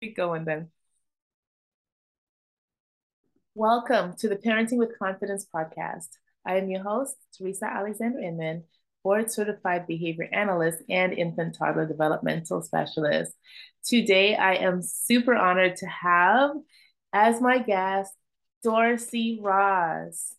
Keep going then. Welcome to the Parenting with Confidence podcast. I am your host, Teresa Alexander Inman, board certified behavior analyst and infant toddler developmental specialist. Today, I am super honored to have as my guest Dorsey Ross.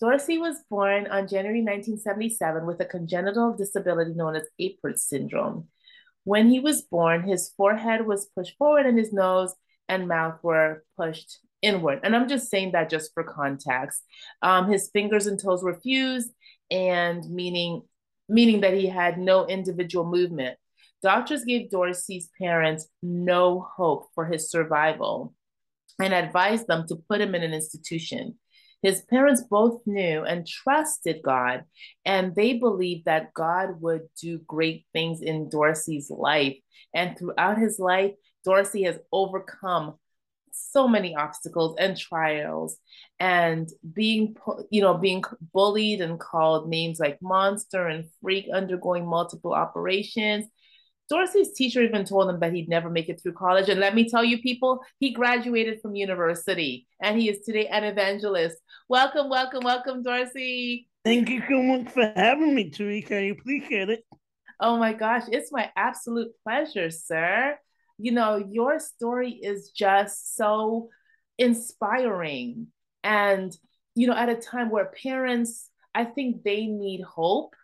Dorsey was born on January 1977 with a congenital disability known as Apert syndrome. When he was born, his forehead was pushed forward and his nose and mouth were pushed inward. And I'm just saying that just for context. Um, his fingers and toes were fused, and meaning meaning that he had no individual movement. Doctors gave Dorsey's parents no hope for his survival and advised them to put him in an institution. His parents both knew and trusted God, and they believed that God would do great things in Dorsey's life. And throughout his life, Dorsey has overcome so many obstacles and trials and being you know being bullied and called names like monster and freak undergoing multiple operations Dorsey's teacher even told him that he'd never make it through college. And let me tell you, people, he graduated from university and he is today an evangelist. Welcome, welcome, welcome, Dorsey. Thank you so much for having me, Teresa. I appreciate it. Oh my gosh, it's my absolute pleasure, sir. You know, your story is just so inspiring. And, you know, at a time where parents, I think they need hope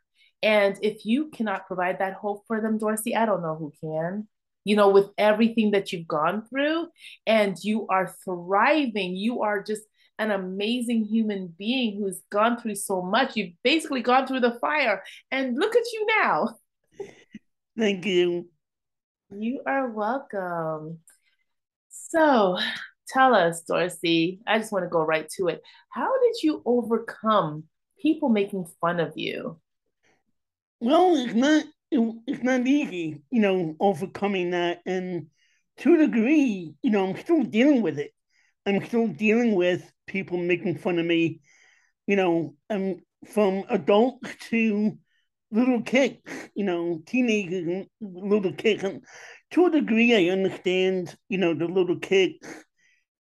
and if you cannot provide that hope for them, Dorsey, I don't know who can. You know, with everything that you've gone through and you are thriving, you are just an amazing human being who's gone through so much. You've basically gone through the fire, and look at you now. Thank you. You are welcome. So, tell us, Dorsey. I just want to go right to it. How did you overcome people making fun of you? Well, it's not it, it's not easy, you know, overcoming that, and to a degree, you know, I'm still dealing with it. I'm still dealing with people making fun of me, you know, and from adults to little kids, you know, teenagers and little kids. And to a degree, I understand, you know, the little kids,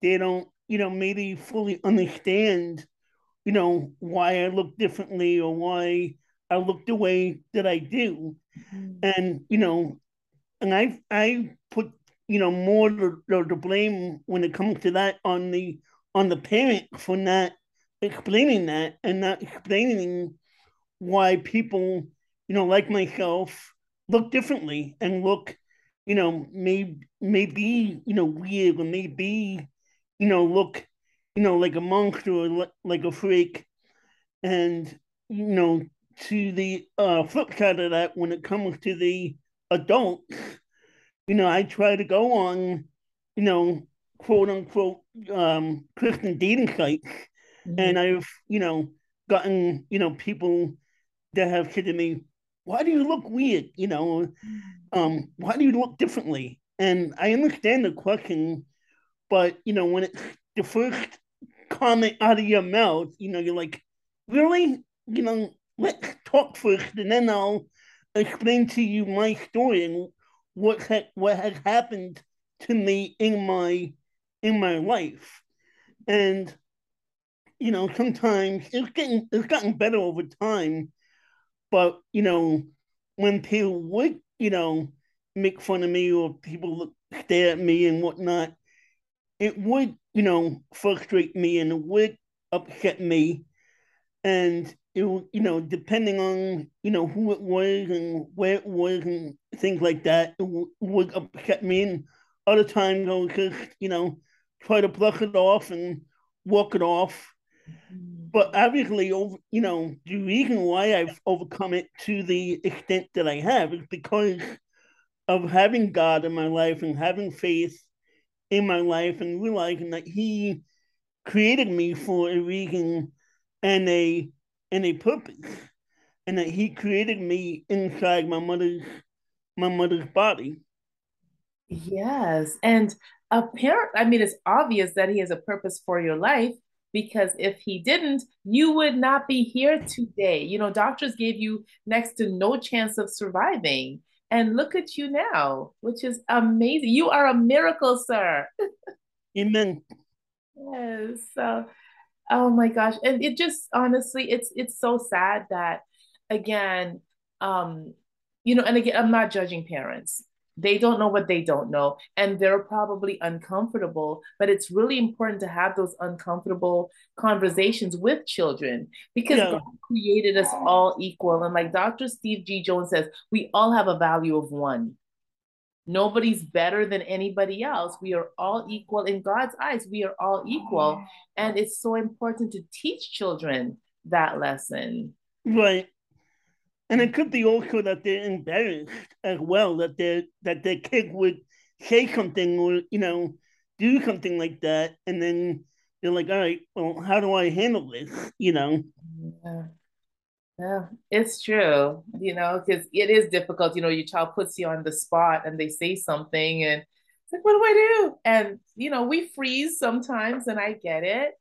they don't, you know, maybe fully understand, you know, why I look differently or why I look the way that I do, mm-hmm. and you know, and I've I put you know more the, the blame when it comes to that on the on the parent for not explaining that and not explaining why people you know like myself look differently and look you know may may be you know weird or maybe you know look you know like a monster or like a freak. And you know to the uh, flip side of that, when it comes to the adults, you know, I try to go on, you know, quote unquote um, Christian dating sites, mm-hmm. and I've, you know, gotten, you know, people that have said to me, "Why do you look weird?" You know, um, why do you look differently? And I understand the question, but you know, when it's the first comment out of your mouth, you know, you're like, really? You know, let's talk first, and then I'll explain to you my story and what ha- what has happened to me in my in my life. And you know, sometimes it's getting it's gotten better over time, but you know, when people would you know make fun of me or people look, stare at me and whatnot, it would you know frustrate me and it would upset me, and it you know depending on you know who it was and where it was and things like that would upset me. And other times I would just you know try to brush it off and walk it off. But obviously over you know the reason why I've overcome it to the extent that I have is because of having God in my life and having faith in my life and realizing that he created me for a reason and a and a purpose, and that He created me inside my mother's my mother's body. Yes, and apparent. I mean, it's obvious that He has a purpose for your life because if He didn't, you would not be here today. You know, doctors gave you next to no chance of surviving. And look at you now, which is amazing. You are a miracle, sir. Amen. yes. So, oh my gosh. And it just honestly, it's it's so sad that again, um, you know, and again, I'm not judging parents. They don't know what they don't know and they're probably uncomfortable but it's really important to have those uncomfortable conversations with children because yeah. god created us all equal. And like dr steve g. Jones says we all have a value of one. Nobody's better than anybody else. We are all equal. In god's eyes we are all equal. And it's so important to teach children that lesson. Right and it could be also that they're embarrassed as well that their that their kid would say something or you know do something like that, and then they're like, all right, well, how do I handle this? You know. Yeah. Yeah, it's true, you know, because it is difficult. You know, your child puts you on the spot and they say something, and it's like, what do I do? And, you know, we freeze sometimes, and I get it.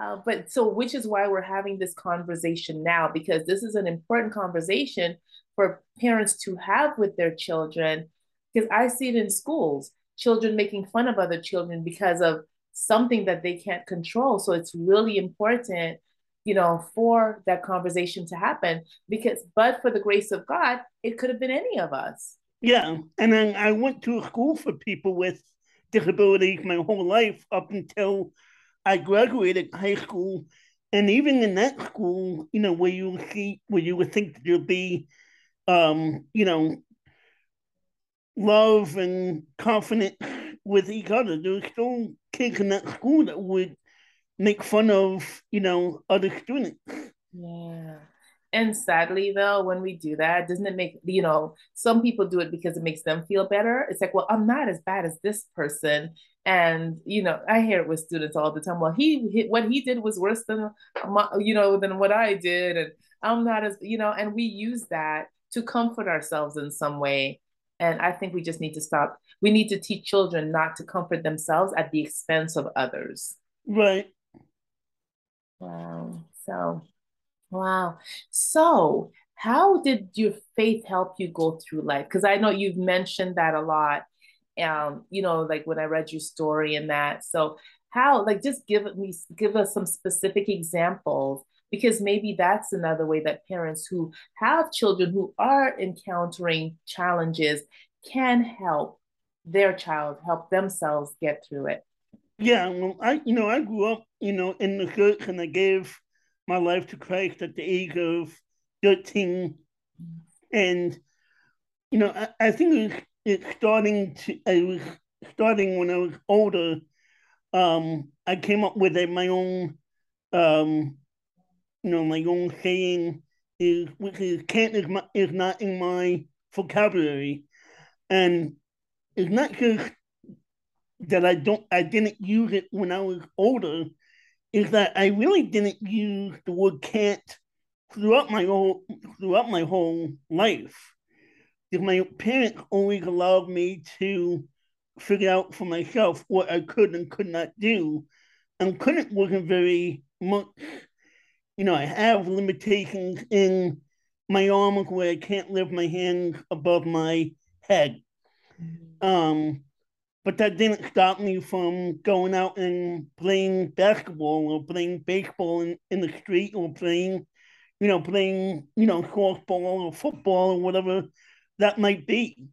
Uh, but so, which is why we're having this conversation now, because this is an important conversation for parents to have with their children. Because I see it in schools, children making fun of other children because of something that they can't control. So, it's really important, you know, for that conversation to happen. Because, but for the grace of God, it could have been any of us. Yeah. And then I went to a school for people with disabilities my whole life up until I graduated high school, and even in that school, you know, where you see where you would think there'd be, um, you know, love and confidence with each other, there was still kids in that school that would make fun of, you know, other students. Yeah. And sadly, though, when we do that, doesn't it make, you know, some people do it because it makes them feel better. It's like, well, I'm not as bad as this person. And, you know, I hear it with students all the time. Well, he, he what he did was worse than, my, you know, than what I did. And I'm not as, you know, and we use that to comfort ourselves in some way. And I think we just need to stop. We need to teach children not to comfort themselves at the expense of others. Right. Wow. So Wow. So, how did your faith help you go through life? Because I know you've mentioned that a lot. Um, you know, like when I read your story and that. So, how, like, just give me, give us some specific examples because maybe that's another way that parents who have children who are encountering challenges can help their child help themselves get through it. Yeah, well, I you know I grew up you know in the church and I gave my life to Christ at the age of 13. And, you know, I, I think it's starting to, I was starting when I was older. Um, I came up with a, my own, um, you know, my own saying is, which is can't is, my, is not in my vocabulary. And it's not just that I don't, I didn't use it when I was older is that I really didn't use the word can't throughout my whole throughout my whole life. Because my parents always allowed me to figure out for myself what I could and could not do. And couldn't wasn't very much, you know, I have limitations in my arms where I can't lift my hands above my head. Mm-hmm. Um, but that didn't stop me from going out and playing basketball or playing baseball in, in the street or playing, you know, playing, you know, softball or football or whatever that might be.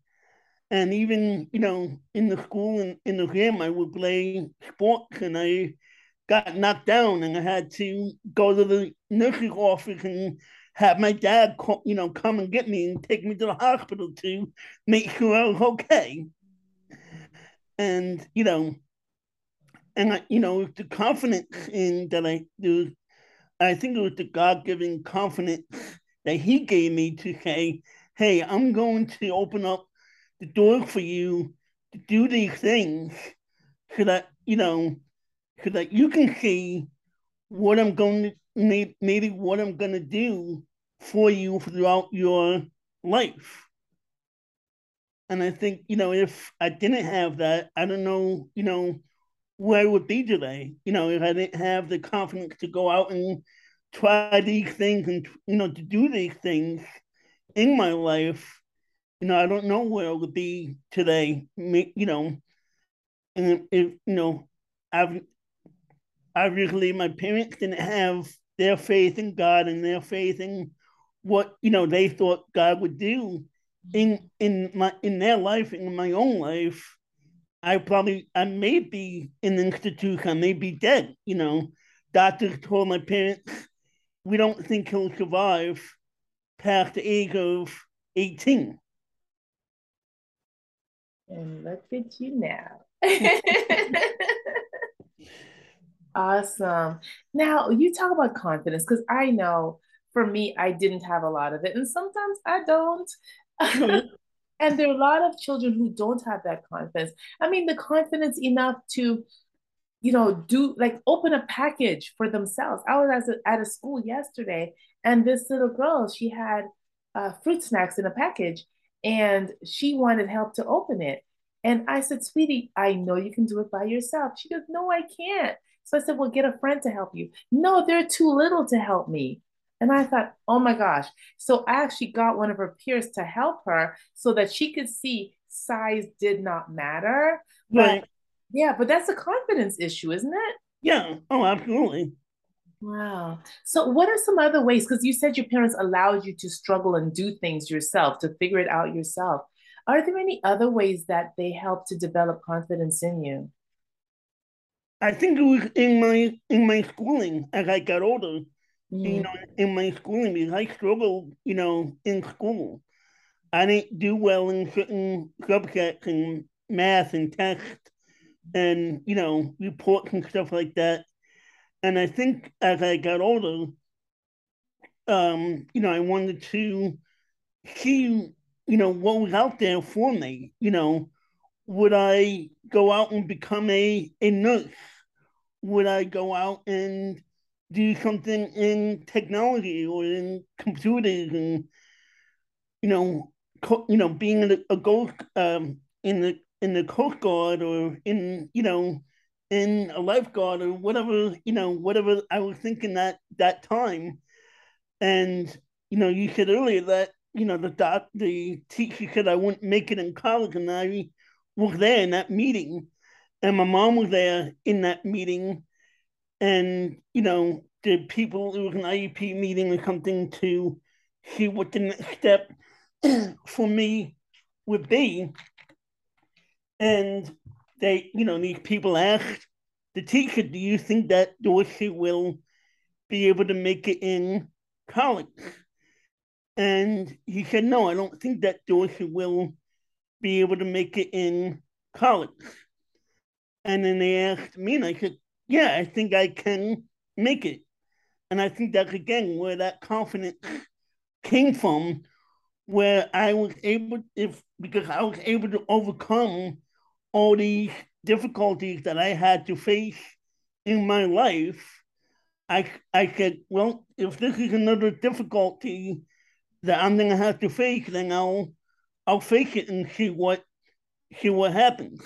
And even, you know, in the school and in the gym, I would play sports and I got knocked down and I had to go to the nurse's office and have my dad, call, you know, come and get me and take me to the hospital to make sure I was okay and you know, and I, you know, the confidence in that I do, I think it was the God given confidence that He gave me to say, "Hey, I'm going to open up the door for you to do these things, so that you know, so that you can see what I'm going to maybe what I'm going to do for you throughout your life." And I think, you know, if I didn't have that, I don't know, you know, where I would be today. You know, if I didn't have the confidence to go out and try these things and, you know, to do these things in my life, you know, I don't know where it would be today. You know, and if you know, I've obviously my parents didn't have their faith in God and their faith in what you know they thought God would do in in my in their life in my own life. I probably I may be in the institution, I may be dead. You know, doctors told my parents we don't think he'll survive past the age of 18. And look at you now. awesome. Now, you talk about confidence because I know for me, I didn't have a lot of it, and sometimes I don't. and there are a lot of children who don't have that confidence. I mean, the confidence enough to, you know, do like open a package for themselves. I was at a, at a school yesterday, and this little girl, she had uh, fruit snacks in a package, and she wanted help to open it. And I said, sweetie, I know you can do it by yourself. She goes, no, I can't. So I said, well, get a friend to help you. No, they're too little to help me. And I thought, oh my gosh. So I actually got one of her peers to help her so that she could see size did not matter. Right. But, yeah, but that's a confidence issue, isn't it? Yeah. Oh, absolutely. Wow. So, what are some other ways? Because you said your parents allowed you to struggle and do things yourself, to figure it out yourself. Are there any other ways that they help to develop confidence in you? I think it was in my in my schooling as I got older. Mm. You know, in my schooling because I struggled, you know, in school. I didn't do well in certain subjects and math and text and you know reports and stuff like that. And I think as I got older, um, you know, I wanted to see, you know, what was out there for me. You know, would I go out and become a, a nurse? Would I go out and do something in technology or in computers and you know, co- you know, being a, a ghost um, in the in the Coast Guard or in you know in a lifeguard or whatever you know whatever I was thinking that that time, and you know you said earlier that you know the doc the teacher said I wouldn't make it in college, and I was there in that meeting, and my mom was there in that meeting, and you know the people it was an IEP meeting or something to see what the next step for me would be, and they, you know, these people asked the teacher, do you think that Dorsey will be able to make it in college? And he said, no, I don't think that Dorsey will be able to make it in college. And then they asked me, and I said, yeah, I think I can make it. And I think that's again where that confidence came from, where I was able, if because I was able to overcome all these difficulties that I had to face in my life, I I said, well, if this is another difficulty that I'm gonna have to face, then I'll I'll face it and see what see what happens.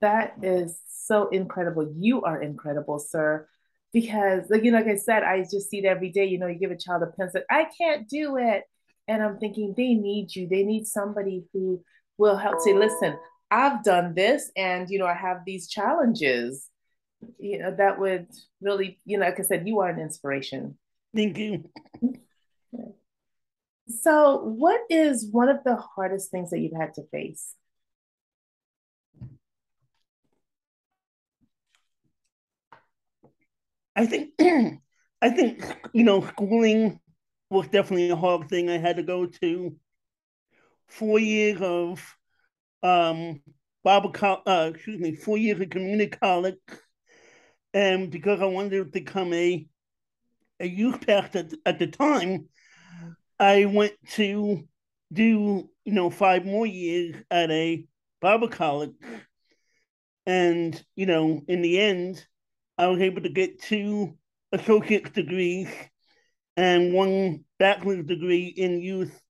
That is so incredible. You are incredible, sir. Because like you know, like I said, I just see it every day. You know, you give a child a pencil, I can't do it. And I'm thinking they need you. They need somebody who will help say, listen, I've done this and you know, I have these challenges. You know, that would really, you know, like I said, you are an inspiration. Thank you. So, what is one of the hardest things that you've had to face? I think, I think you know, schooling was definitely a hard thing. I had to go to four years of um Bible co- uh, excuse me, four years of community college, and because I wanted to become a a youth pastor at, at the time, I went to do you know five more years at a Bible college, and you know in the end, I was able to get two associate's degrees and one bachelor's degree in youth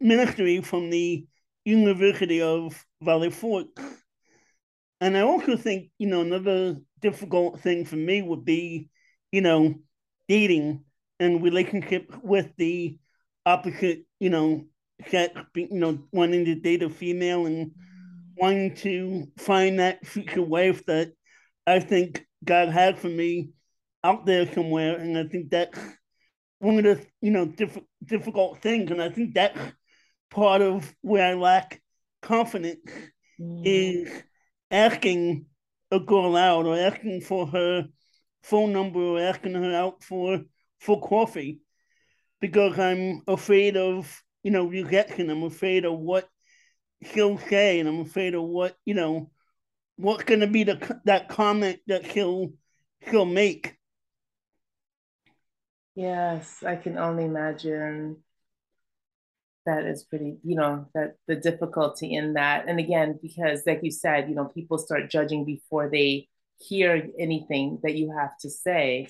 ministry from the University of Valley Forge. And I also think, you know, another difficult thing for me would be, you know, dating and relationship with the opposite, you know, sex, you know, wanting to date a female and wanting to find that future wife that I think God had for me out there somewhere. And I think that's one of the, you know, diff- difficult things. And I think that's part of where I lack confidence mm. is asking a girl out or asking for her phone number or asking her out for for coffee because I'm afraid of you know rejection. I'm afraid of what she'll say, and I'm afraid of what you know what's going to be the that comment that she'll she'll make. Yes, I can only imagine that is pretty, you know, that the difficulty in that. And again, because like you said, you know, people start judging before they hear anything that you have to say.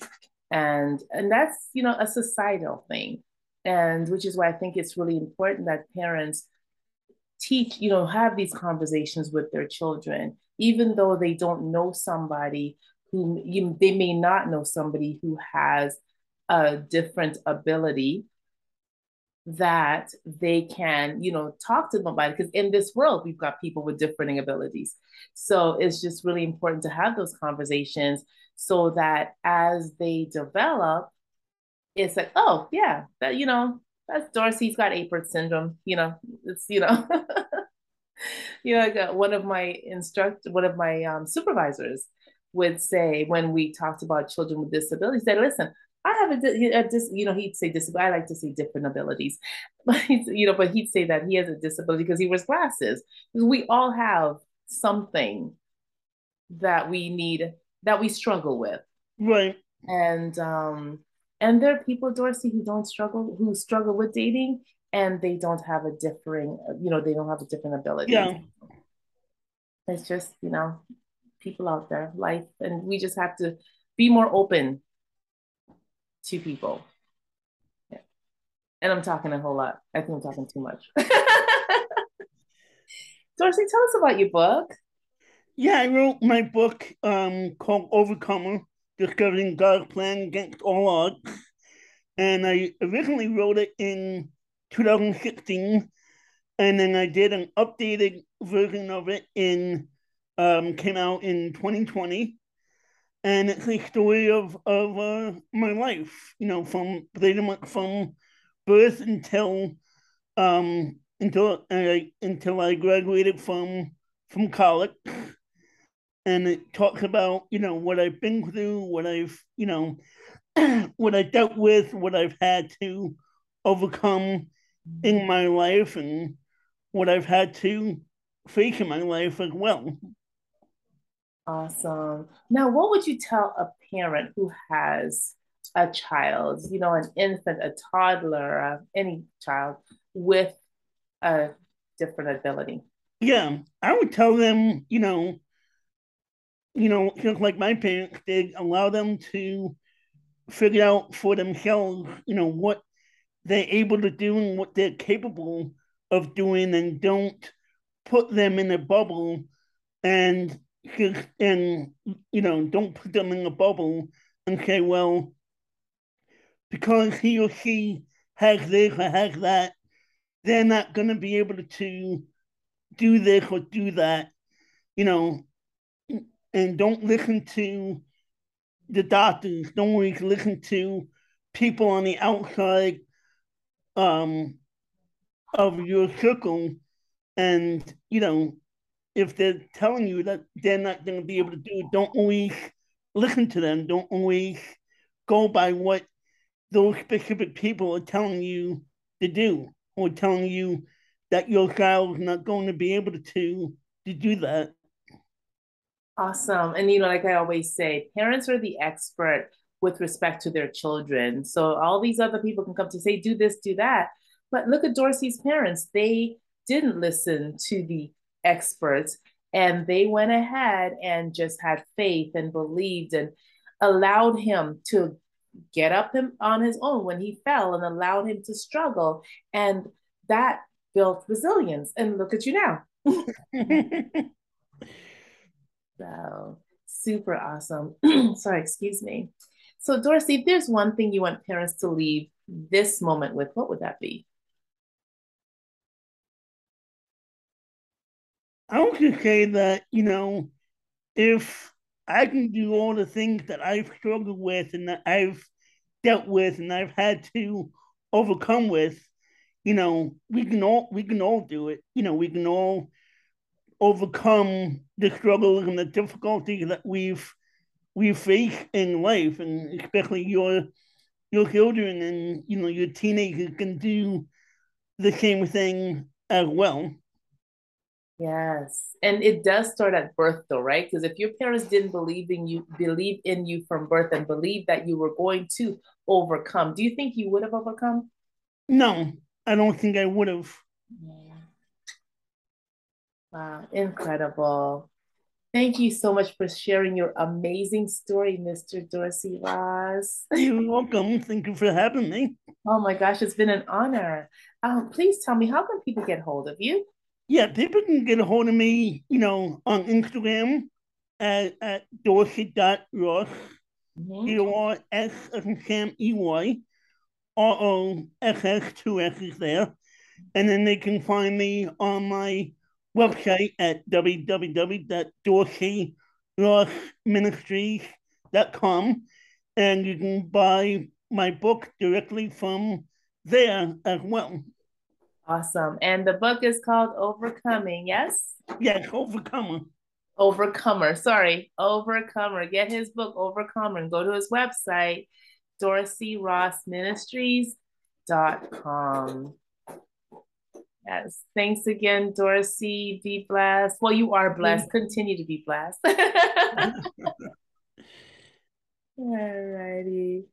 And and that's, you know, a societal thing. And which is why I think it's really important that parents teach, you know, have these conversations with their children, even though they don't know somebody who you, they may not know somebody who has a different ability that they can, you know, talk to them about. Because in this world, we've got people with differing abilities. So it's just really important to have those conversations so that as they develop, it's like, oh, yeah, that, you know, that's Dorsey's got Apert syndrome. You know, it's, you know, you know, one of my instruct, one of my um, supervisors would say when we talked about children with disabilities, said, listen, I have a, a dis, you know, he'd say disability. I like to say different abilities, but you know, but he'd say that he has a disability because he wears glasses. We all have something that we need that we struggle with, right? And um, and there are people, Dorsey, who don't struggle, who struggle with dating, and they don't have a differing, you know, they don't have a different ability. Yeah. It's just, you know, people out there, life, and we just have to be more open to people. Yeah. And I'm talking a whole lot. I think I'm talking too much. Dorsey, tell us about your book. Yeah, I wrote my book um, called Overcomer, Discovering God's Plan Against All Odds. And I originally wrote it in 2016. And then I did an updated version of it in um, came out in 2020 and it's a story of of uh, my life. You know, from pretty much from birth until um until I until I graduated from from college, and it talks about you know what I've been through, what I've you know what I dealt with, what I've had to overcome in my life, and what I've had to face in my life as well. Awesome. Now, what would you tell a parent who has a child, you know, an infant, a toddler, uh, any child with a different ability? Yeah, I would tell them, you know, you know, just like my parents did, allow them to figure out for themselves, you know, what they're able to do and what they're capable of doing, and don't put them in a bubble and just and you know don't put them in a bubble and say well because he or she has this or has that they're not going to be able to do this or do that you know and don't listen to the doctors don't always listen to people on the outside um of your circle and you know if they're telling you that they're not going to be able to do it, don't always listen to them. Don't always go by what those specific people are telling you to do or telling you that your child is not going to be able to to do that. Awesome. And you know, like I always say, parents are the expert with respect to their children. So all these other people can come to say, do this, do that. But look at Dorsey's parents. They didn't listen to the experts and they went ahead and just had faith and believed and allowed him to get up him on his own when he fell and allowed him to struggle and that built resilience and look at you now so super awesome sorry excuse me so dorsey if there's one thing you want parents to leave this moment with, what would that be? I want to say that, you know, if I can do all the things that I've struggled with and that I've dealt with and I've had to overcome with, you know, we can all we can all do it. You know, we can all overcome the struggles and the difficulties that we've we face in life, and especially your your children and you know your teenagers can do the same thing as well. Yes. And it does start at birth though, right? Because if your parents didn't believe in you, believe in you from birth and believe that you were going to overcome, do you think you would have overcome? No, I don't think I would have. Mm. Wow, incredible. Thank you so much for sharing your amazing story, Mr. Dorsey Ross. You're welcome. Thank you for having me. Oh my gosh, it's been an honor. Um, please tell me, how can people get hold of you? Yeah, people can get a hold of me, you know, on Instagram at, at dorsey.ross, mm-hmm. D-O-R-S as in Sam E-Y, R-O-S-S, two S's there. And then they can find me on my website at www.dorseyrossministries.com and you can buy my book directly from there as well. Awesome. And the book is called Overcoming, yes? Yes, Overcomer. Overcomer. Sorry, Overcomer. Get his book, Overcomer, and go to his website, dorseyrossministries.com. Yes. Thanks again, Dorsey. Be blessed. Well, you are blessed. Continue to be blessed. All righty.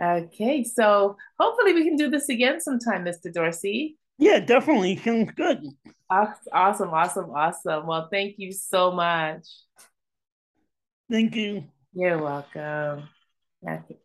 Okay. So hopefully we can do this again sometime, Mr. Dorsey. Yeah, definitely. Sounds good. Awesome, awesome, awesome. Well, thank you so much. Thank you. You're welcome. Okay.